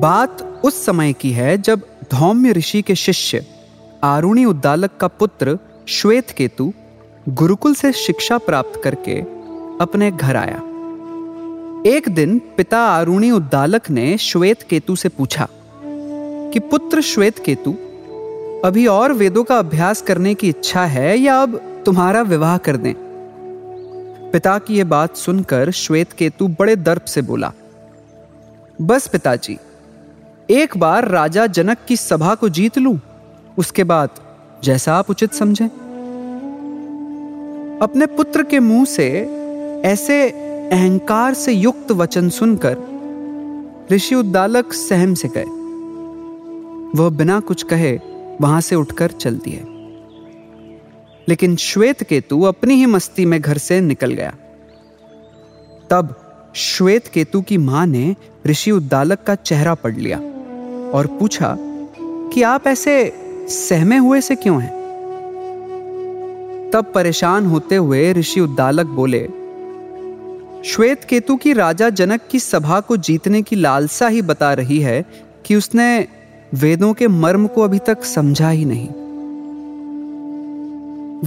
बात उस समय की है जब धौम्य ऋषि के शिष्य, आरुणी उद्दालक का पुत्र श्वेत केतु गुरुकुल से शिक्षा प्राप्त करके अपने घर आया। एक दिन पिता आरुणी उद्दालक ने श्वेत केतु से पूछा कि, पुत्र श्वेत केतु अभी और वेदों का अभ्यास करने की इच्छा है या अब तुम्हारा विवाह कर दें? पिता की यह बात सुनकर श्वेत केतु बड़े दर्प से बोला, बस पिताजी एक बार राजा जनक की सभा को जीत लूँ, उसके बाद जैसा आप उचित समझें। अपने पुत्र के मुँह से ऐसे अहंकार से युक्त वचन सुनकर ऋषि उद्दालक सहम से गए वह बिना कुछ कहे वहाँ से उठकर चल दिए लेकिन श्वेत केतु अपनी ही मस्ती में घर से निकल गया। तब श्वेत केतु की माँ ने ऋषि उद्दालक का चेहरा पढ़ लिया। और पूछा, कि आप ऐसे सहमे हुए से क्यों हैं? तब परेशान होते हुए ऋषि उद्दालक बोले, श्वेत केतु की राजा जनक की सभा को जीतने की लालसा ही बता रही है कि उसने वेदों के मर्म को अभी तक समझा ही नहीं।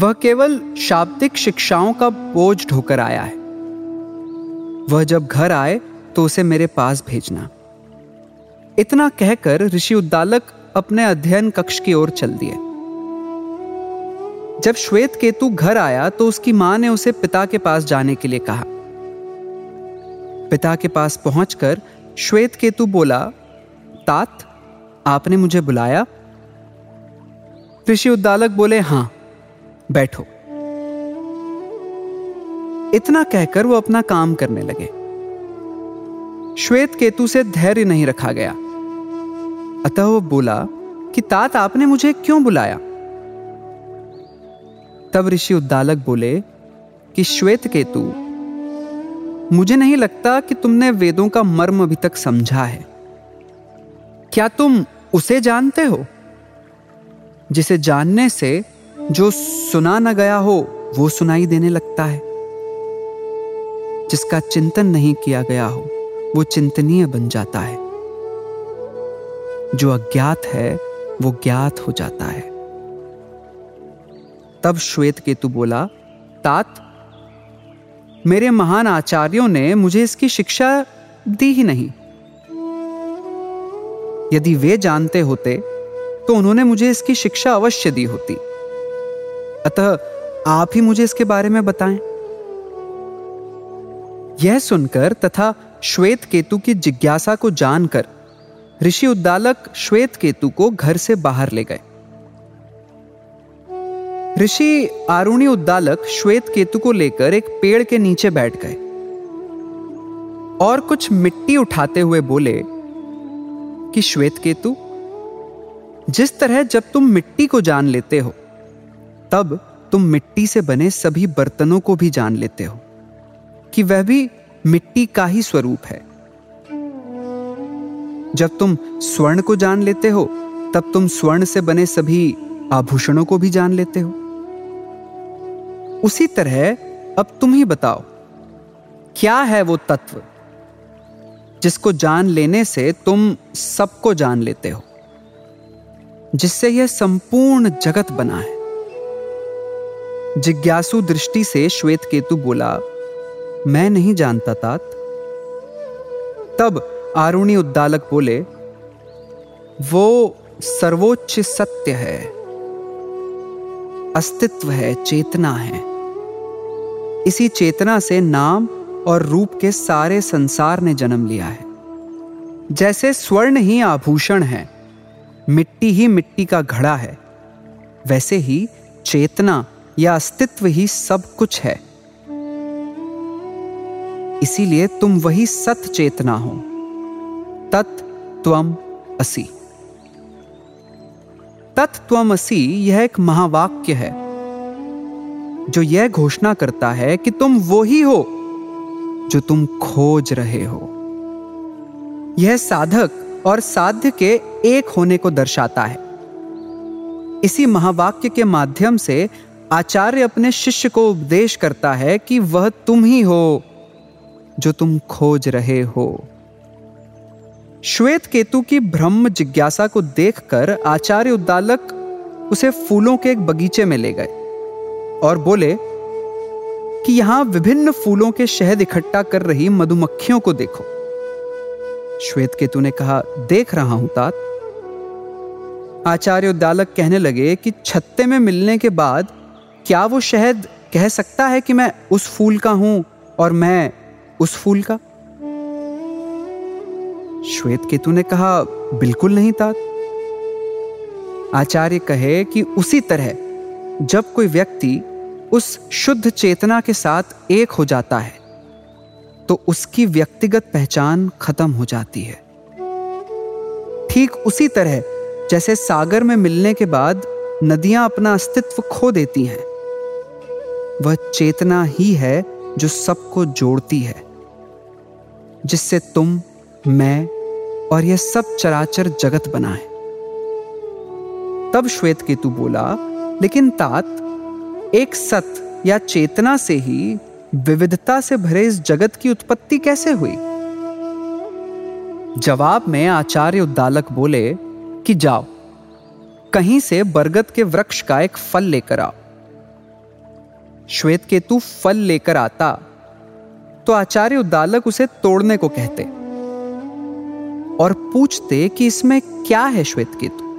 वह केवल शाब्दिक शिक्षाओं का बोझ ढोकर आया है। वह जब घर आए तो उसे मेरे पास भेजना। इतना कहकर ऋषि उद्दालक अपने अध्ययन कक्ष की ओर चल दिए। जब श्वेत केतु घर आया तो उसकी माँ ने उसे पिता के पास जाने के लिए कहा। पिता के पास पहुंचकर श्वेत केतु बोला, तात, आपने मुझे बुलाया? ऋषि उद्दालक बोले, हाँ, बैठो। इतना कहकर वो अपना काम करने लगे। श्वेत केतु से धैर्य नहीं रखा गया। अतः वो बोला, कि तात आपने मुझे क्यों बुलाया? तब ऋषि उद्दालक बोले, कि श्वेत केतु, मुझे नहीं लगता कि तुमने वेदों का मर्म अभी तक समझा है। क्या तुम उसे जानते हो? जिसे जानने से जो सुना न गया हो, वो सुनाई देने लगता है। जिसका चिंतन नहीं किया गया हो, वो चिंतनीय बन जाता है। जो अज्ञात है, वो ज्ञात हो जाता है। तब श्वेत केतु बोला, तात, मेरे महान आचार्यों ने मुझे इसकी शिक्षा दी ही नहीं। यदि वे जानते होते तो उन्होंने मुझे इसकी शिक्षा अवश्य दी होती। अतः आप ही मुझे इसके बारे में बताएँ। यह सुनकर तथा श्वेत केतु की जिज्ञासा को जानकर ऋषि उद्दालक श्वेत केतु को घर से बाहर ले गए। ऋषि आरुणी उद्दालक श्वेत केतु को लेकर एक पेड़ के नीचे बैठ गए और कुछ मिट्टी उठाते हुए बोले, कि श्वेत केतु, जिस तरह जब तुम मिट्टी को जान लेते हो, तब तुम मिट्टी से बने सभी बर्तनों को भी जान लेते हो, कि वह भी मिट्टी का ही स्वरूप है। जब तुम स्वर्ण को जान लेते हो, तब तुम स्वर्ण से बने सभी आभूषणों को भी जान लेते हो। उसी तरह, अब तुम ही बताओ, क्या है वो तत्व जिसको जान लेने से तुम सबको जान लेते हो, जिससे यह संपूर्ण जगत बना है? जिज्ञासु दृष्टि से श्वेत केतु बोला, मैं नहीं जानता, तात। तब आरुणी उद्दालक बोले, वो सर्वोच्च सत्य है, अस्तित्व है, चेतना है। इसी चेतना से नाम और रूप के सारे संसार ने जन्म लिया है। जैसे स्वर्ण ही आभूषण है, मिट्टी ही मिट्टी का घड़ा है, वैसे ही चेतना या अस्तित्व ही सब कुछ है। इसीलिए तुम वही सत चेतना हो। तत् त्वम असी। असी, यह एक महावाक्य है, जो यह घोषणा करता है कि तुम वो ही हो, जो तुम खोज रहे हो। यह साधक और साध्य के एक होने को दर्शाता है। इसी महावाक्य के माध्यम से आचार्य अपने शिष्य को उपदेश करता है कि वह तुम ही हो, जो तुम खोज रहे हो। श्वेत केतु की ब्रह्म जिज्ञासा को देखकर आचार्य उद्दालक उसे फूलों के एक बगीचे में ले गए और बोले कि यहाँ विभिन्न फूलों के शहद इकट्ठा कर रही मधुमक्खियों को देखो। श्वेत केतु ने कहा, देख रहा हूँ तात। आचार्य उद्दालक कहने लगे कि छत्ते में मिलने के बाद क्या वो शहद कह सकता है कि मैं उस फूल का हूँ और मैं उस फूल का? श्वेत केतु ने कहा, बिल्कुल नहीं तात आचार्य कहे कि उसी तरह, जब कोई व्यक्ति उस शुद्ध चेतना के साथ एक हो जाता है तो उसकी व्यक्तिगत पहचान खत्म हो जाती है। ठीक उसी तरह, जैसे सागर में मिलने के बाद नदियाँ अपना अस्तित्व खो देती हैं, वह चेतना ही है जो सबको जोड़ती है, जिससे तुम मैं और यह सब चराचर जगत बना है। तब श्वेत केतु बोला, लेकिन तात, एक सत या चेतना से ही विविधता से भरे इस जगत की उत्पत्ति कैसे हुई? जवाब में आचार्य उद्दालक बोले, कि जाओ, कहीं से बरगद के वृक्ष का एक फल लेकर आओ। श्वेत केतु फल लेकर आता तो आचार्य उद्दालक उसे तोड़ने को कहते। और पूछते कि इसमें क्या है श्वेत केतु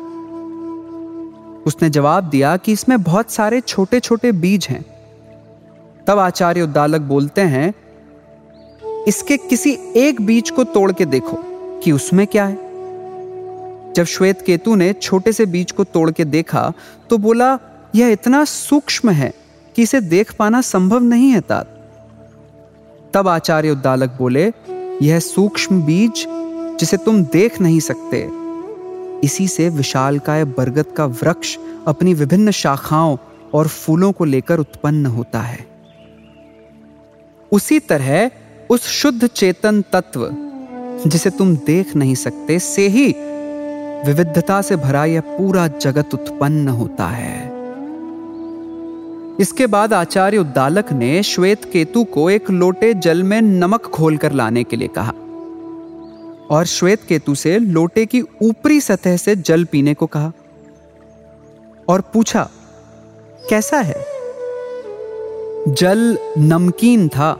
उसने जवाब दिया कि इसमें बहुत सारे छोटे छोटे बीज हैं। तब आचार्य उद्दालक बोलते हैं, इसके किसी एक बीज को तोड़ के देखो कि उसमें क्या है। जब श्वेत केतु ने छोटे से बीज को तोड़ के देखा तो बोला, यह इतना सूक्ष्म है कि इसे देख पाना संभव नहीं है, तात। तब आचार्य उद्दालक बोले, यह सूक्ष्म बीज जिसे तुम देख नहीं सकते। इसी से विशाल का बरगद का वृक्ष अपनी विभिन्न शाखाओं और फूलों को लेकर उत्पन्न होता है। उसी तरह उस शुद्ध चेतन तत्व, जिसे तुम देख नहीं सकते, से ही विविधता से भरा यह पूरा जगत उत्पन्न होता है। इसके बाद आचार्य उद्दालक ने श्वेत केतु को एक लोटे जल में नमक घोलकर लाने के लिए कहा। और श्वेत केतु से लोटे की ऊपरी सतह से जल पीने को कहा और पूछा, कैसा है? जल नमकीन था।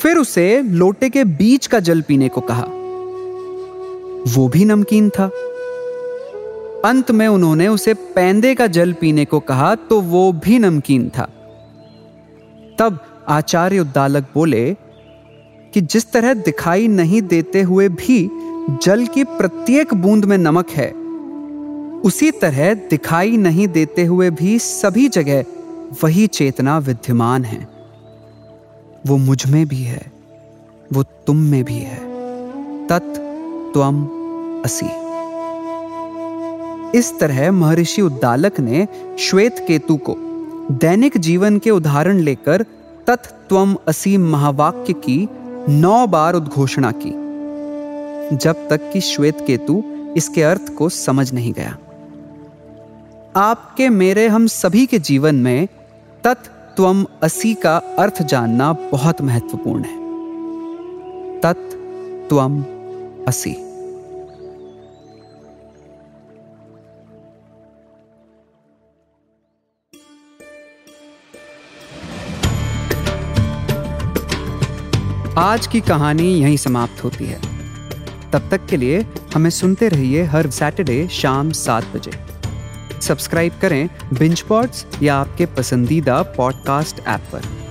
फिर उसे लोटे के बीच का जल पीने को कहा। वो भी नमकीन था। अंत में उन्होंने उसे पैंदे का जल पीने को कहा तो वो भी नमकीन था। तब आचार्य उद्दालक बोले कि जिस तरह दिखाई नहीं देते हुए भी जल की प्रत्येक बूंद में नमक है, उसी तरह दिखाई नहीं देते हुए भी सभी जगह वही चेतना विद्यमान है। वो मुझमें भी है, वो तुम में भी है। तत् त्वम असी। इस तरह महर्षि उद्दालक ने श्वेत केतु को दैनिक जीवन के उदाहरण लेकर तत्व असी महावाक्य की नौ बार उद्घोषणा की, जब तक कि श्वेत केतु इसके अर्थ को समझ नहीं गया। आपके मेरे हम सभी के जीवन में तत् त्वम असी का अर्थ जानना बहुत महत्वपूर्ण है। तत् त्वम असी। आज की कहानी यहीं समाप्त होती है। तब तक के लिए हमें सुनते रहिए हर सैटरडे शाम सात बजे। सब्सक्राइब करें बिंच पॉड्स या आपके पसंदीदा पॉडकास्ट ऐप पर।